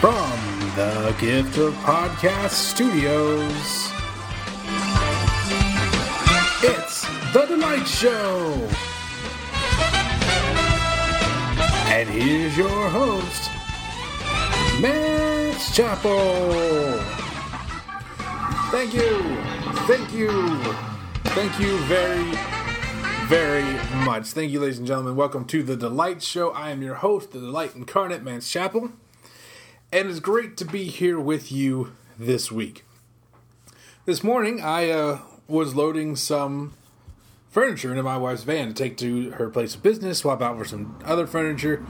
From the Gift of Podcast Studios, it's The Delight Show. And here's your host, Matt Chappell. Thank you. Thank you. Thank you very, very much. Thank you, ladies and gentlemen. Welcome to The Delight Show. I am your host, The Delight Incarnate, Mance Chappell. And it's great to be here with you this week. This morning, I uh, was loading some furniture into my wife's van to take to her place of business, swap out for some other furniture.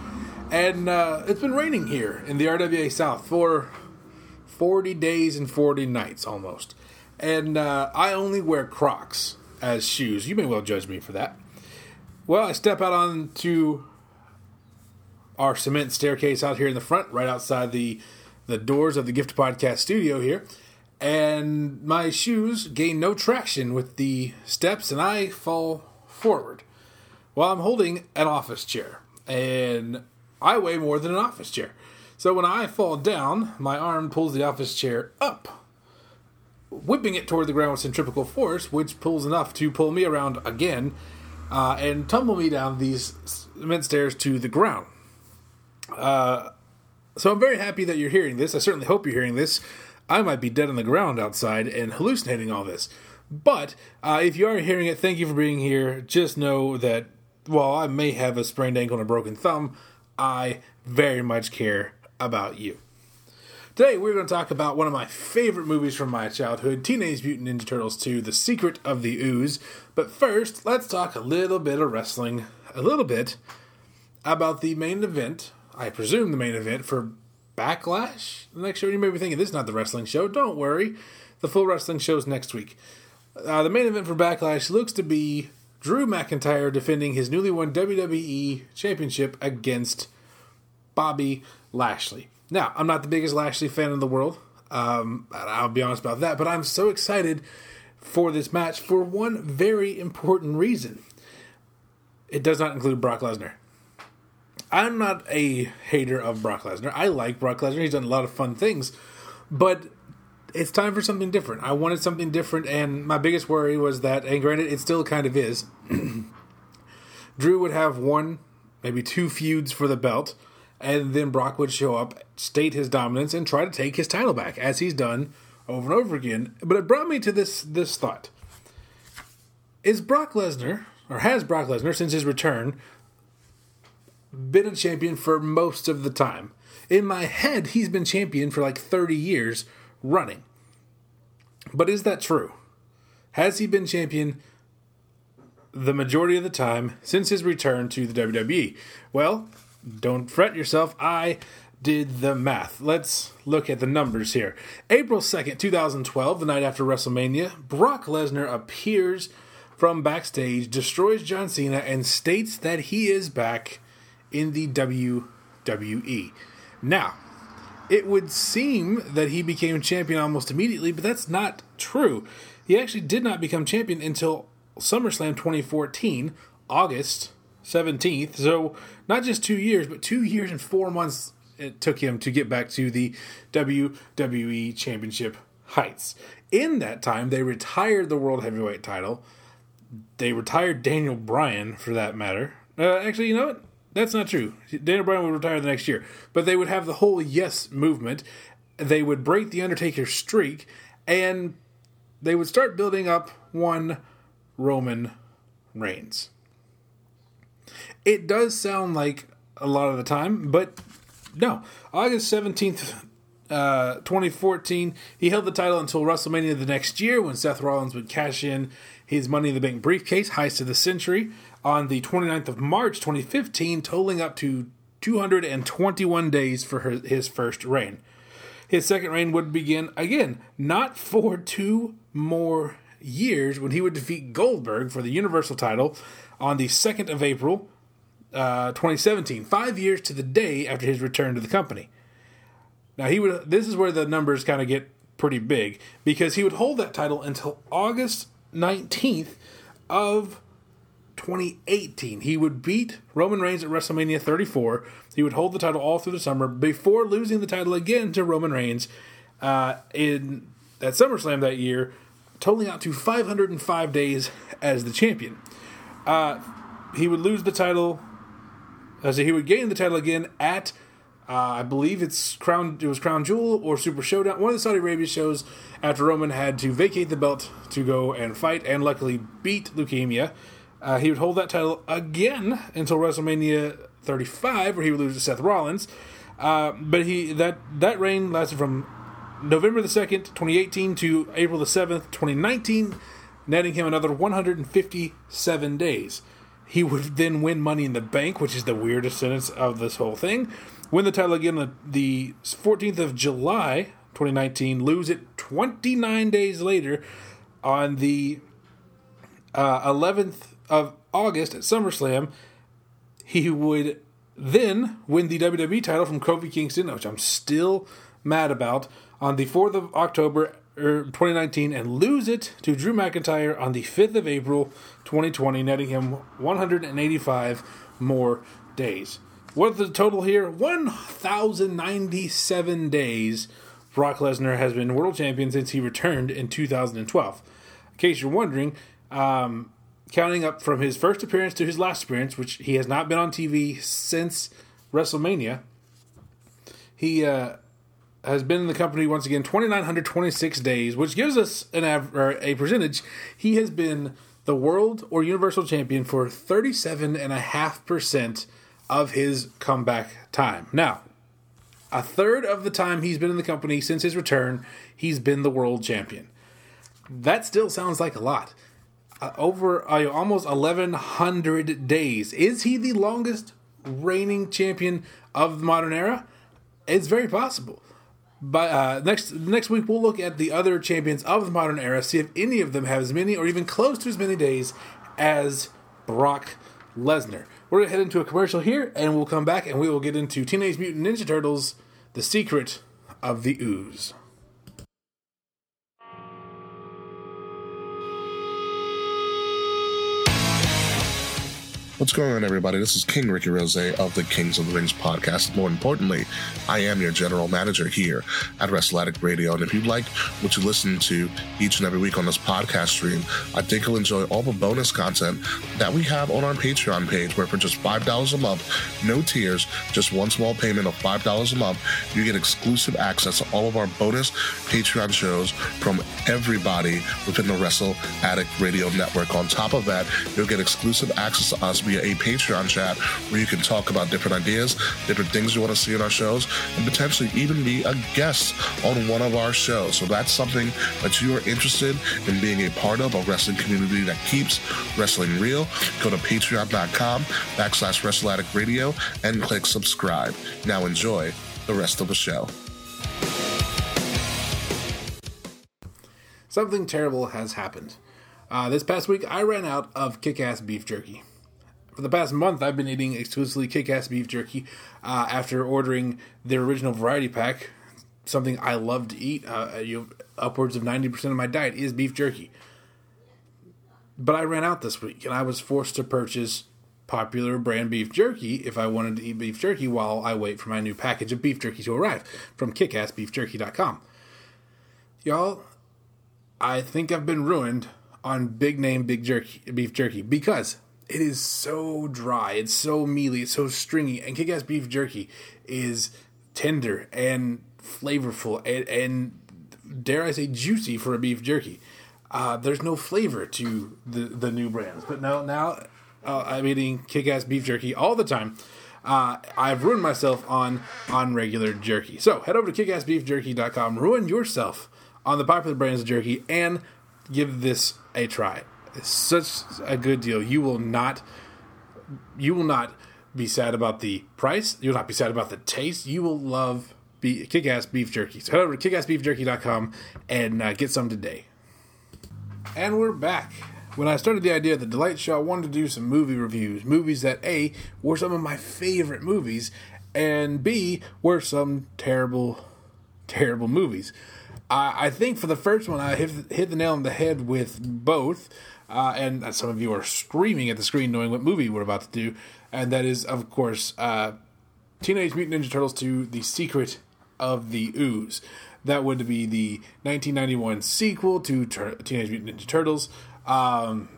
And uh, it's been raining here in the RWA South for 40 days and 40 nights almost. And uh, I only wear Crocs as shoes. You may well judge me for that. Well, I step out onto our cement staircase out here in the front, right outside the the doors of the Gift Podcast studio here, and my shoes gain no traction with the steps, and I fall forward. Well, I'm holding an office chair, and I weigh more than an office chair. So when I fall down, my arm pulls the office chair up, whipping it toward the ground with centrifugal force, which pulls enough to pull me around again uh, and tumble me down these cement stairs to the ground. Uh, so I'm very happy that you're hearing this. I certainly hope you're hearing this. I might be dead on the ground outside and hallucinating all this. But uh, if you are hearing it, thank you for being here. Just know that while I may have a sprained ankle and a broken thumb, I very much care about you. Today, we're going to talk about one of my favorite movies from my childhood Teenage Mutant Ninja Turtles 2 The Secret of the Ooze. But first, let's talk a little bit of wrestling, a little bit about the main event, I presume the main event for Backlash. The next show, you may be thinking, this is not the wrestling show. Don't worry, the full wrestling show's next week. Uh, the main event for Backlash looks to be Drew McIntyre defending his newly won WWE Championship against Bobby Lashley. Now, I'm not the biggest Lashley fan in the world. Um, I'll be honest about that, but I'm so excited for this match for one very important reason. It does not include Brock Lesnar. I'm not a hater of Brock Lesnar. I like Brock Lesnar. He's done a lot of fun things, but it's time for something different. I wanted something different, and my biggest worry was that, and granted, it still kind of is. Drew would have one, maybe two feuds for the belt, and then Brock would show up, state his dominance, and try to take his title back, as he's done over and over again. But it brought me to this this thought: Is Brock Lesnar, or has Brock Lesnar, since his return, been a champion for most of the time? In my head, he's been champion for like 30 years running. But is that true? Has he been champion the majority of the time since his return to the WWE? Well, don't fret yourself. I did the math. Let's look at the numbers here. April 2nd, 2012, the night after WrestleMania, Brock Lesnar appears from backstage, destroys John Cena, and states that he is back in the WWE. Now, it would seem that he became champion almost immediately, but that's not true. He actually did not become champion until SummerSlam 2014, August 17th. So, not just two years, but two years and four months it took him to get back to the WWE Championship heights. In that time, they retired the World Heavyweight title. They retired Daniel Bryan, for that matter. Uh, actually, you know what? That's not true. Daniel Bryan would retire the next year, but they would have the whole yes movement. They would break the Undertaker's streak, and they would start building up one Roman Reigns. It does sound like a lot of the time, but no. August 17th, uh, 2014, he held the title until WrestleMania the next year when Seth Rollins would cash in his Money in the Bank briefcase, heist of the century, on the 29th of March 2015, totaling up to 221 days for her, his first reign. His second reign would begin again, not for two more years, when he would defeat Goldberg for the Universal title on the 2nd of April uh, 2017, five years to the day after his return to the company. Now he would. This is where the numbers kind of get pretty big because he would hold that title until August 19th of 2018. He would beat Roman Reigns at WrestleMania 34. He would hold the title all through the summer before losing the title again to Roman Reigns uh, in at SummerSlam that year, totaling out to 505 days as the champion. Uh, he would lose the title, as he would gain the title again at uh, I believe it's Crown. It was Crown Jewel or Super Showdown, one of the Saudi Arabia shows. After Roman had to vacate the belt to go and fight, and luckily beat leukemia, uh, he would hold that title again until WrestleMania 35, where he would lose to Seth Rollins. Uh, but he that that reign lasted from November the second, 2018, to April the seventh, 2019, netting him another 157 days. He would then win Money in the Bank, which is the weirdest sentence of this whole thing win the title again on the 14th of July 2019, lose it 29 days later on the uh, 11th of August at SummerSlam. He would then win the WWE title from Kofi Kingston, which I'm still mad about, on the 4th of October 2019 and lose it to Drew McIntyre on the 5th of April 2020, netting him 185 more days. What's the total here? 1,097 days Brock Lesnar has been world champion since he returned in 2012. In case you're wondering, um, counting up from his first appearance to his last appearance, which he has not been on TV since WrestleMania, he uh, has been in the company once again 2,926 days, which gives us an av- a percentage. He has been the world or universal champion for 37.5% of his comeback time. Now, a third of the time he's been in the company since his return, he's been the world champion. That still sounds like a lot. Uh, over uh, almost 1,100 days. Is he the longest reigning champion of the modern era? It's very possible. But uh, next next week we'll look at the other champions of the modern era, see if any of them have as many or even close to as many days as Brock Lesnar. We're going to head into a commercial here, and we'll come back and we will get into Teenage Mutant Ninja Turtles The Secret of the Ooze. What's going on, everybody? This is King Ricky Rose of the Kings of the Rings podcast. More importantly, I am your general manager here at WrestleAddict Radio. And if you like what you listen to each and every week on this podcast stream, I think you'll enjoy all the bonus content that we have on our Patreon page, where for just $5 a month, no tiers, just one small payment of $5 a month, you get exclusive access to all of our bonus Patreon shows from everybody within the Wrestle Addict Radio Network. On top of that, you'll get exclusive access to us via a Patreon chat where you can talk about different ideas, different things you want to see in our shows, and potentially even be a guest on one of our shows. So that's something that you are interested in being a part of, a wrestling community that keeps wrestling real. Go to patreon.com backslash wrestle addict radio and click subscribe. Now enjoy the rest of the show. Something terrible has happened. Uh, this past week, I ran out of kick ass beef jerky for the past month, I've been eating exclusively kick-ass beef jerky uh, after ordering their original variety pack. Something I love to eat. Uh, you upwards of ninety percent of my diet is beef jerky. But I ran out this week, and I was forced to purchase popular brand beef jerky if I wanted to eat beef jerky while I wait for my new package of beef jerky to arrive from kickassbeefjerky.com. Y'all, I think I've been ruined on big name big jerky beef jerky because it is so dry, it's so mealy, it's so stringy, and kick-ass beef jerky is tender and flavorful and, and dare I say juicy for a beef jerky. Uh, there's no flavor to the the new brands, but now now uh, I'm eating kick-ass beef jerky all the time. Uh, I've ruined myself on on regular jerky. So head over to kickassbeefjerky.com, ruin yourself on the popular brands of jerky, and give this a try. It's such a good deal. You will not you will not be sad about the price. You'll not be sad about the taste. You will love be- kick-ass beef jerky. So head over to kickassbeefjerky.com and uh, get some today. And we're back. When I started the idea of the Delight Show, I wanted to do some movie reviews. Movies that A were some of my favorite movies, and B were some terrible, terrible movies. I, I think for the first one, I hit, hit the nail on the head with both. Uh, and some of you are screaming at the screen knowing what movie we're about to do. And that is, of course, uh, Teenage Mutant Ninja Turtles 2 The Secret of the Ooze. That would be the 1991 sequel to Tur- Teenage Mutant Ninja Turtles. Um,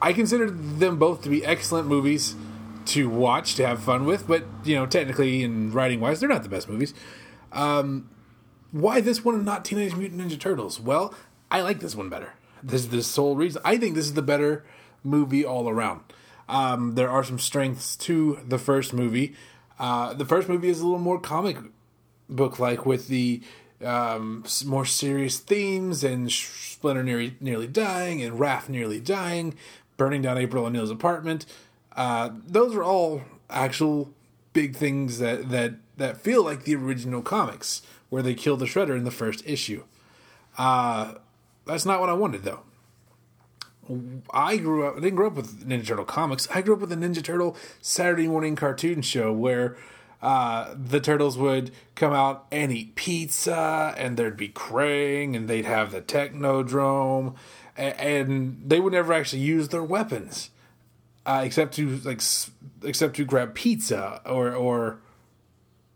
I consider them both to be excellent movies to watch, to have fun with, but, you know, technically and writing wise, they're not the best movies. Um, why this one and not Teenage Mutant Ninja Turtles? Well, I like this one better. This is the sole reason. I think this is the better movie all around. Um, there are some strengths to the first movie. Uh, the first movie is a little more comic book like with the um, more serious themes and Splinter nearly, nearly dying and Raph nearly dying, burning down April O'Neil's apartment. Uh, those are all actual big things that, that, that feel like the original comics, where they kill the Shredder in the first issue. Uh, that's not what I wanted, though. I grew up. I didn't grow up with Ninja Turtle comics. I grew up with the Ninja Turtle Saturday morning cartoon show where uh, the turtles would come out and eat pizza, and there'd be Krang, and they'd have the Technodrome, and, and they would never actually use their weapons, uh, except to like except to grab pizza or or.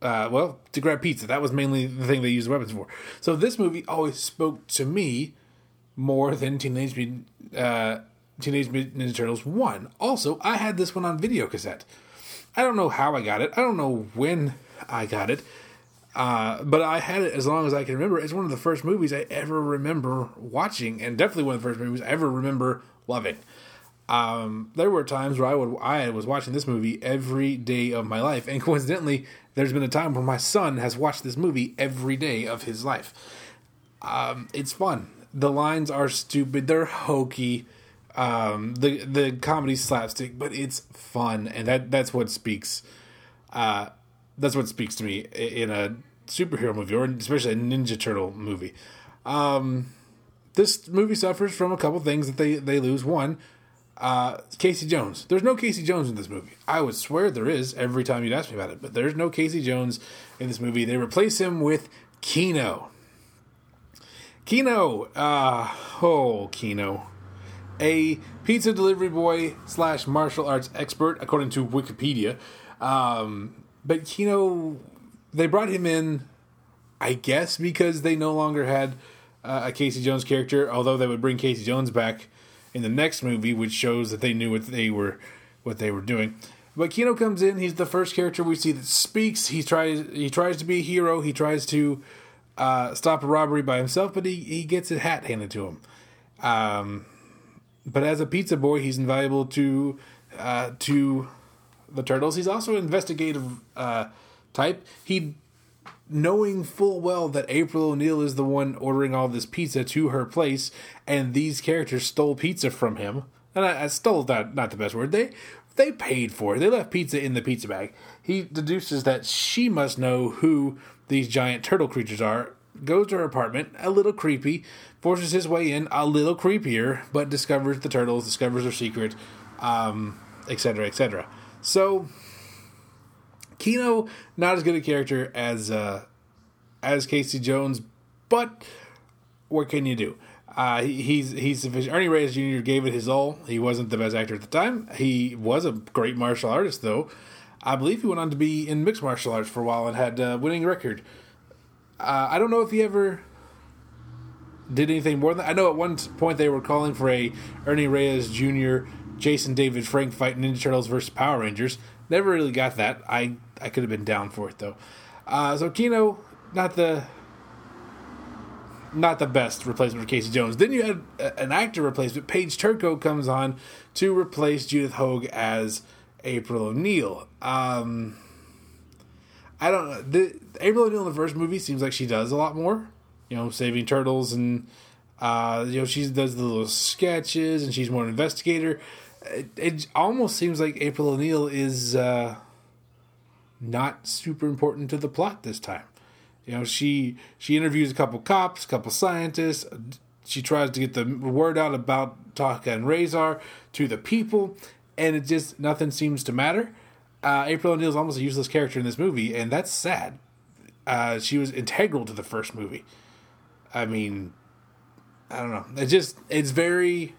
Uh, well, to grab pizza. That was mainly the thing they used weapons for. So this movie always spoke to me more than Teenage Mutant, uh, Teenage Mutant Ninja Turtles 1. Also, I had this one on video cassette. I don't know how I got it. I don't know when I got it. Uh, but I had it as long as I can remember. It's one of the first movies I ever remember watching, and definitely one of the first movies I ever remember loving. Um, there were times where I would I was watching this movie every day of my life, and coincidentally, there's been a time where my son has watched this movie every day of his life. Um, it's fun the lines are stupid. They're hokey. Um, the the comedy slapstick, but it's fun, and that that's what speaks. Uh, that's what speaks to me in a superhero movie, or especially a Ninja Turtle movie. Um, this movie suffers from a couple things that they they lose. One, uh, Casey Jones. There's no Casey Jones in this movie. I would swear there is every time you'd ask me about it, but there's no Casey Jones in this movie. They replace him with Keno. Keno, uh, oh, Kino, a pizza delivery boy slash martial arts expert, according to Wikipedia. Um, but Kino, they brought him in, I guess, because they no longer had uh, a Casey Jones character. Although they would bring Casey Jones back in the next movie, which shows that they knew what they were what they were doing. But Kino comes in. He's the first character we see that speaks. He tries. He tries to be a hero. He tries to uh, stop a robbery by himself, but he, he gets a hat handed to him. Um, but as a pizza boy, he's invaluable to uh, to the turtles. He's also an investigative uh, type. He knowing full well that April O'Neil is the one ordering all this pizza to her place, and these characters stole pizza from him. And I, I stole that not the best word. They they paid for it. They left pizza in the pizza bag. He deduces that she must know who these giant turtle creatures are, goes to her apartment, a little creepy, forces his way in, a little creepier, but discovers the turtles, discovers their secret, um, etc., etc. So, Kino not as good a character as uh, as Casey Jones, but what can you do? Uh, he's he's sufficient. Ernie Reyes Jr. gave it his all. He wasn't the best actor at the time. He was a great martial artist, though. I believe he went on to be in mixed martial arts for a while and had a winning record. Uh, I don't know if he ever did anything more than that. I know at one point they were calling for a Ernie Reyes Jr. Jason David Frank fight Ninja Turtles versus Power Rangers. Never really got that. I I could have been down for it though. Uh, so Kino, not the not the best replacement for Casey Jones. Then you had an actor replacement. Paige Turco comes on to replace Judith Hoag as April O'Neil. Um, I don't know. The, April O'Neil in the first movie seems like she does a lot more. You know, saving turtles and uh, you know she does the little sketches and she's more an investigator. It, it almost seems like April O'Neil is uh, not super important to the plot this time. You know, she she interviews a couple cops, a couple scientists. She tries to get the word out about Tokka and Rahzar to the people, and it just nothing seems to matter. Uh, April O'Neil is almost a useless character in this movie, and that's sad. uh, she was integral to the first movie. I mean, I don't know. It just it's very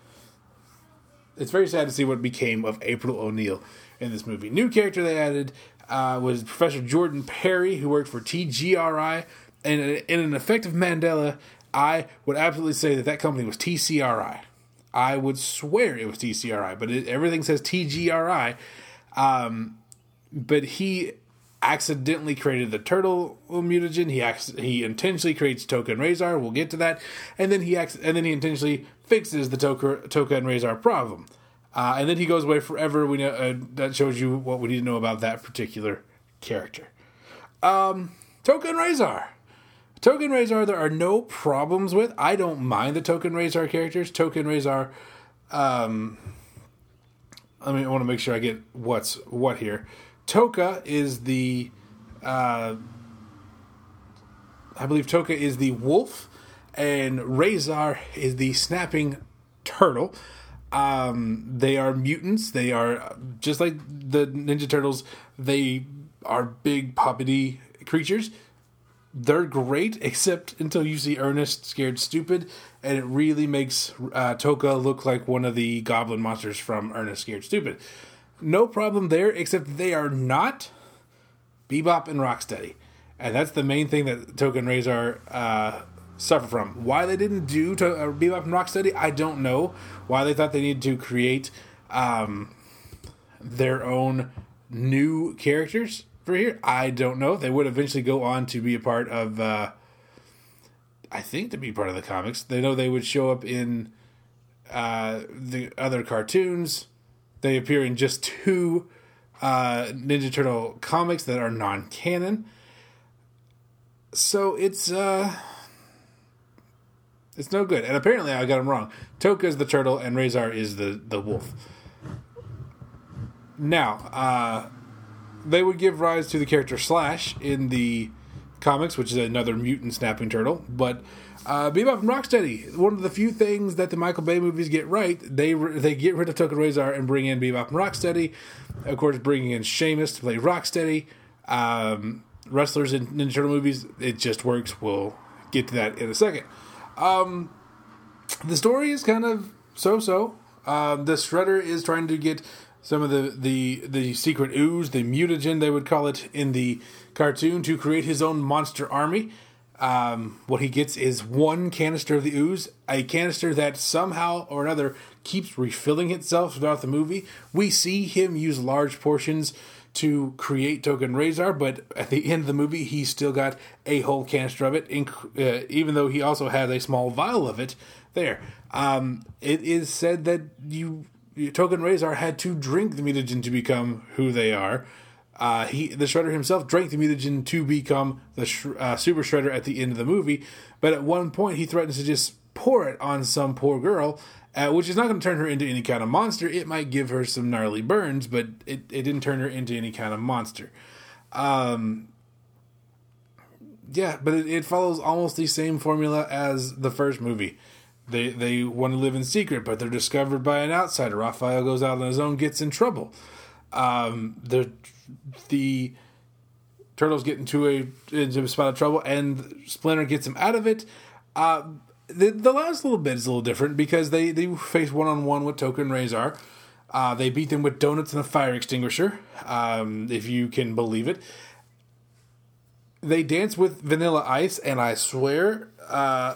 it's very sad to see what became of April O'Neil in this movie. New character they added uh, was Professor Jordan Perry, who worked for TGRI, and in an effective Mandela, I would absolutely say that that company was TCRI. I would swear it was TCRI, but it, everything says TGRI. Um, but he accidentally created the turtle mutagen. He ac- he intentionally creates Token Rahzar. We'll get to that, and then he ac- and then he intentionally fixes the Tokka, Tokka and Rahzar problem, uh, and then he goes away forever. We know uh, that shows you what we need to know about that particular character. Um, Tokka and And Rahzar, there are no problems with. I don't mind the Token Rahzar characters. Token Rahzar, um, I mean, I want to make sure I get what's what here. Tokka is the, uh, I believe Tokka is the wolf, and Rahzar is the snapping turtle. Um, they are mutants. They are just like the Ninja Turtles. They are big poppity creatures. They're great, except until you see Ernest scared stupid, and it really makes uh, Tokka look like one of the goblin monsters from Ernest Scared Stupid. No problem there, except they are not Bebop and Rocksteady. And that's the main thing that Tokka and Rahzar uh, suffer from. Why they didn't do to, uh, Bebop and Rocksteady, I don't know. Why they thought they needed to create um, their own new characters for here, I don't know. They would eventually go on to be a part of, uh, I think, to be part of the comics. They know they would show up in uh, the other cartoons they appear in just two uh, Ninja Turtle comics that are non canon. So it's uh, it's no good. And apparently, I got them wrong. Tokka is the turtle, and Rahzar is the the wolf. Now, uh, they would give rise to the character Slash in the comics, which is another mutant snapping turtle. But uh, Bebop and Rocksteady, one of the few things that the Michael Bay movies get right, they they get rid of Tokka Rahzar and bring in Bebop and Rocksteady. Of course, bringing in Sheamus to play Rocksteady. Um, wrestlers in Ninja Turtle movies, it just works. We'll get to that in a second. Um, the story is kind of so-so. Um, the Shredder is trying to get some of the, the, the secret ooze, the mutagen they would call it in the cartoon, to create his own monster army. Um, what he gets is one canister of the ooze, a canister that somehow or another keeps refilling itself throughout the movie. We see him use large portions to create Token Rahzar, but at the end of the movie, he's still got a whole canister of it, uh, even though he also has a small vial of it there. Um, it is said that you Tokka and Rahzar had to drink the mutagen to become who they are. Uh, he, the Shredder himself, drank the mutagen to become the sh- uh, Super Shredder at the end of the movie. But at one point, he threatens to just pour it on some poor girl, uh, which is not going to turn her into any kind of monster. It might give her some gnarly burns, but it, it didn't turn her into any kind of monster. Um, yeah, but it, it follows almost the same formula as the first movie. They they want to live in secret, but they're discovered by an outsider. Raphael goes out on his own, gets in trouble. Um, the the turtles get into a into a spot of trouble, and Splinter gets him out of it. Uh, the, the last little bit is a little different because they they face one on one with Token Rahzar. Uh, they beat them with donuts and a fire extinguisher, um, if you can believe it. They dance with Vanilla Ice, and I swear, uh,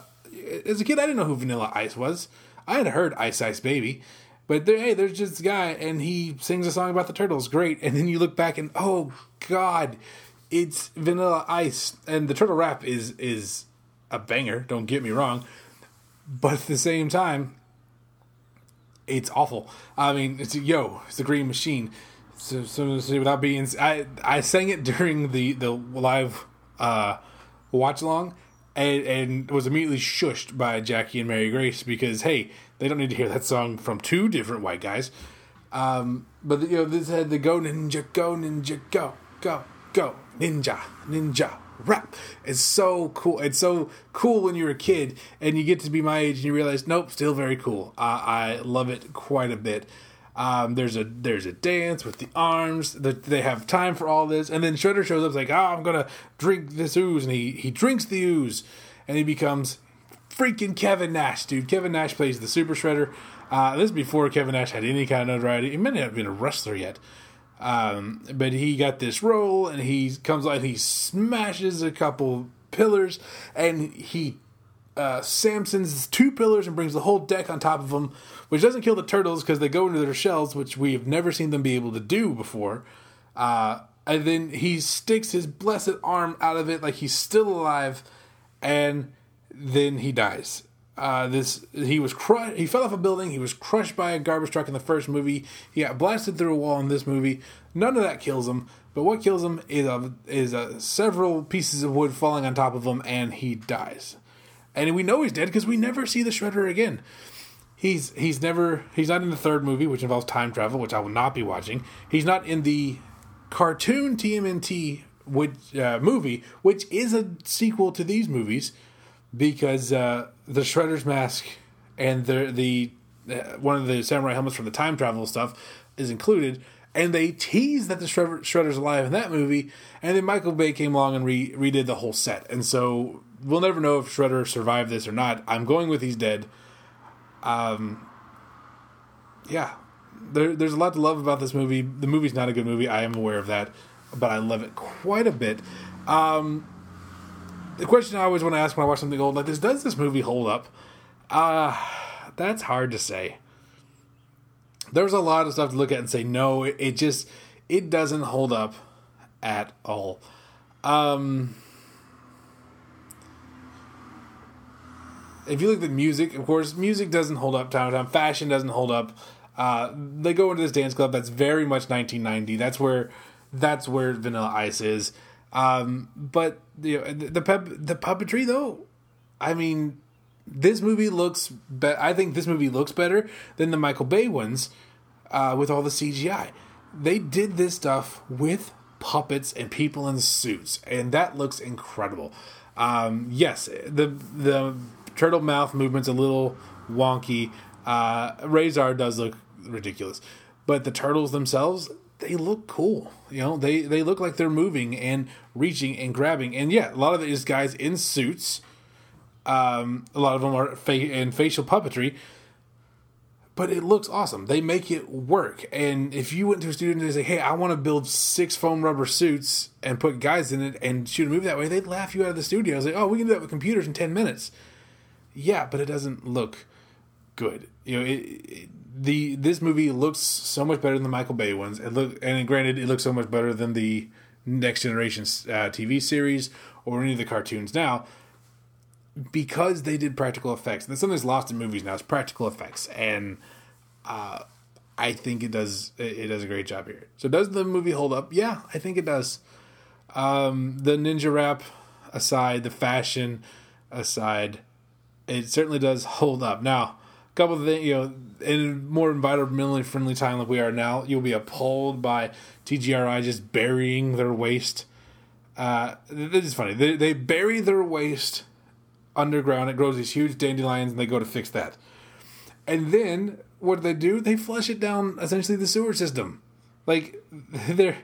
as a kid, I didn't know who Vanilla Ice was. I had heard Ice Ice Baby, but there, hey, there's just a guy, and he sings a song about the turtles. Great, and then you look back, and oh god, it's Vanilla Ice, and the turtle rap is is a banger. Don't get me wrong, but at the same time, it's awful. I mean, it's yo, it's the Green Machine. So, so, so without being, I I sang it during the the live uh, watch along, and, and was immediately shushed by Jackie and Mary Grace because hey, they don't need to hear that song from two different white guys. Um, but you know, this had the go ninja, go ninja, go go go ninja ninja rap. It's so cool. It's so cool when you're a kid and you get to be my age and you realize, nope, still very cool. I, I love it quite a bit. Um, there's a there's a dance with the arms. That they have time for all this, and then Shredder shows up. like, oh, I'm gonna drink this ooze, and he he drinks the ooze, and he becomes freaking Kevin Nash, dude. Kevin Nash plays the Super Shredder. Uh, this is before Kevin Nash had any kind of notoriety. He may not have been a wrestler yet. Um, but he got this role and he comes out he smashes a couple pillars and he uh, Samson's two pillars and brings the whole deck on top of them, which doesn't kill the turtles because they go into their shells, which we have never seen them be able to do before. Uh, and then he sticks his blessed arm out of it like he's still alive, and then he dies. Uh, this he was crushed. He fell off a building. He was crushed by a garbage truck in the first movie. He got blasted through a wall in this movie. None of that kills him. But what kills him is a, is a, several pieces of wood falling on top of him, and he dies. And we know he's dead because we never see the Shredder again. He's he's never he's not in the third movie, which involves time travel, which I will not be watching. He's not in the cartoon TMNT which, uh, movie, which is a sequel to these movies because uh, the Shredder's mask and the the uh, one of the samurai helmets from the time travel stuff is included, and they teased that the Shredder, Shredder's alive in that movie, and then Michael Bay came along and re, redid the whole set, and so we'll never know if Shredder survived this or not. I'm going with he's dead. Um, yeah, there, there's a lot to love about this movie. The movie's not a good movie. I am aware of that, but I love it quite a bit. Um, the question I always want to ask when I watch something old like this: Does this movie hold up? Uh that's hard to say. There's a lot of stuff to look at and say no. It, it just it doesn't hold up at all. Um, if you look at the music, of course, music doesn't hold up time to time. Fashion doesn't hold up. Uh, they go into this dance club that's very much 1990. That's where that's where Vanilla Ice is. Um, but you know, the pep, the puppetry though, I mean, this movie looks. Be- I think this movie looks better than the Michael Bay ones uh, with all the CGI. They did this stuff with puppets and people in suits, and that looks incredible. Um, yes, the the turtle mouth movement's a little wonky. Uh, Rahzar does look ridiculous, but the turtles themselves they look cool. You know, they they look like they're moving and reaching and grabbing. And yeah, a lot of it is guys in suits. Um, a lot of them are fa- in facial puppetry, but it looks awesome. They make it work. And if you went to a studio and they say, "Hey, I want to build six foam rubber suits and put guys in it and shoot a movie that way," they'd laugh you out of the studio. I was like, "Oh, we can do that with computers in ten minutes." Yeah, but it doesn't look good. You know, it, it the this movie looks so much better than the Michael Bay ones. It look and granted, it looks so much better than the Next Generation uh, TV series or any of the cartoons now because they did practical effects. That's something that's lost in movies now. It's practical effects, and uh, I think it does. It does a great job here. So, does the movie hold up? Yeah, I think it does. Um, the ninja rap aside, the fashion aside, it certainly does hold up. Now, a couple of things, you know, in more environmentally friendly time like we are now, you'll be appalled by TGRI just burying their waste. Uh, this is funny. They, they bury their waste underground. It grows these huge dandelions, and they go to fix that. And then what do they do? They flush it down essentially the sewer system. Like they're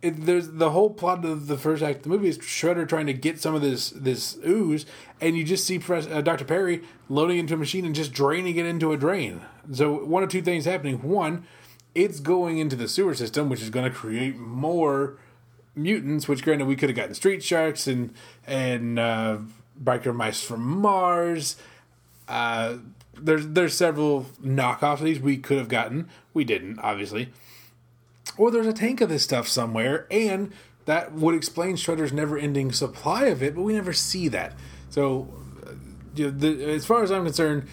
there's the whole plot of the first act of the movie is Shredder trying to get some of this this ooze, and you just see uh, Dr. Perry loading into a machine and just draining it into a drain. So one of two things happening: one, it's going into the sewer system, which is going to create more mutants. Which, granted, we could have gotten street sharks and and uh, biker mice from Mars. Uh, there's there's several knockoffs of these we could have gotten. We didn't, obviously or there's a tank of this stuff somewhere, and that would explain Shredder's never-ending supply of it, but we never see that. So, uh, the, as far as I'm concerned,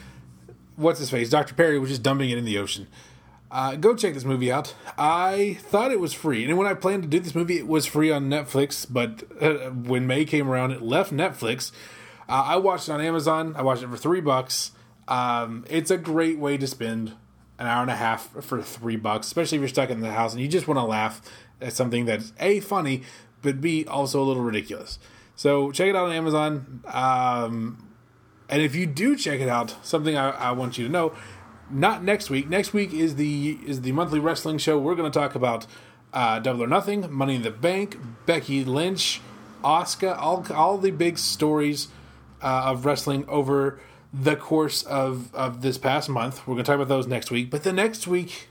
what's his face? Dr. Perry was just dumping it in the ocean. Uh, go check this movie out. I thought it was free, and when I planned to do this movie, it was free on Netflix. But uh, when May came around, it left Netflix. Uh, I watched it on Amazon. I watched it for three bucks. Um, it's a great way to spend an hour and a half for three bucks, especially if you're stuck in the house and you just want to laugh at something that's a funny, but b also a little ridiculous. So check it out on Amazon. Um, and if you do check it out, something I, I, want you to know: not next week. Next week is the is the monthly wrestling show. We're going to talk about uh, Double or Nothing, Money in the Bank, Becky Lynch, Asuka, all all the big stories uh, of wrestling over the course of of this past month. We're going to talk about those next week. But the next week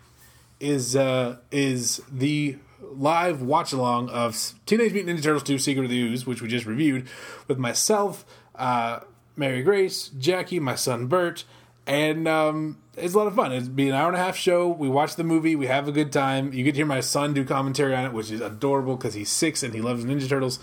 is uh, is the live watch along of Teenage Mutant Ninja Turtles 2 Secret of the Ooze, which we just reviewed, with myself, uh, Mary Grace, Jackie, my son Bert, and um, it's a lot of fun. It'd be an hour and a half show. We watch the movie, we have a good time. You get to hear my son do commentary on it, which is adorable because he's six and he loves Ninja Turtles.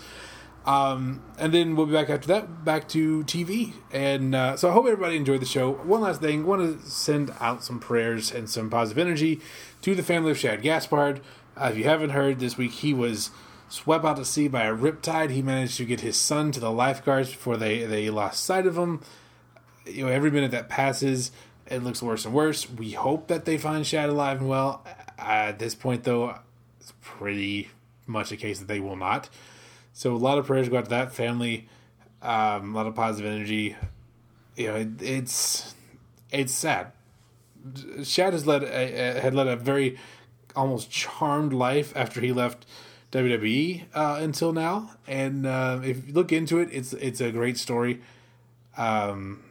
Um, and then we'll be back after that, back to TV. And uh, so I hope everybody enjoyed the show. One last thing, want to send out some prayers and some positive energy to the family of Shad Gaspard. Uh, if you haven't heard, this week he was swept out to sea by a riptide. He managed to get his son to the lifeguards before they, they lost sight of him. You know, every minute that passes, it looks worse and worse. We hope that they find Shad alive and well. At this point, though, it's pretty much a case that they will not. So a lot of prayers go out to that family. Um, a lot of positive energy. You know, it, it's it's sad. Shad has led a, had led a very almost charmed life after he left WWE uh, until now, and uh, if you look into it, it's it's a great story. Um,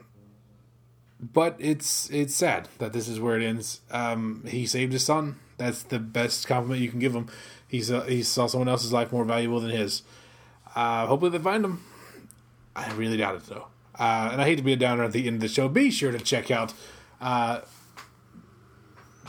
but it's it's sad that this is where it ends. Um, he saved his son. That's the best compliment you can give him. He's uh, he saw someone else's life more valuable than his. Uh, hopefully they find him. I really doubt it though. Uh, and I hate to be a downer at the end of the show. Be sure to check out uh,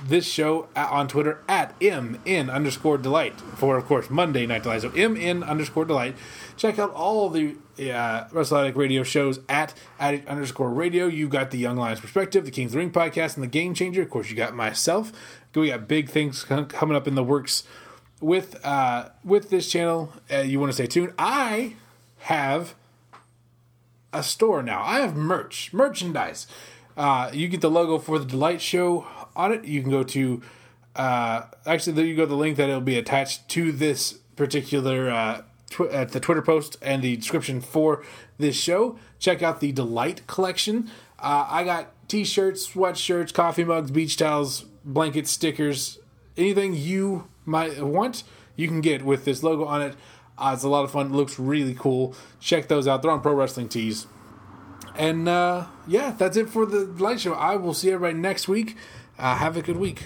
this show on Twitter at mn underscore delight for, of course, Monday Night Delight. So mn underscore delight. Check out all the uh, WrestleAddict radio shows at addict underscore radio. You've got the Young Lions Perspective, the Kings Ring podcast, and the Game Changer. Of course, you got myself. We got big things coming up in the works with uh, with this channel. Uh, you want to stay tuned. I have a store now. I have merch, merchandise. Uh, you get the logo for the Delight Show on it. You can go to uh, actually there you go the link that it'll be attached to this particular uh, tw- uh, the Twitter post and the description for this show. Check out the Delight collection. Uh, I got t-shirts, sweatshirts, coffee mugs, beach towels, blankets, stickers, anything you might want, you can get with this logo on it. Uh, it's a lot of fun. It looks really cool. Check those out. They're on Pro Wrestling Tees. And uh, yeah, that's it for the light show. I will see everybody next week. Uh, have a good week.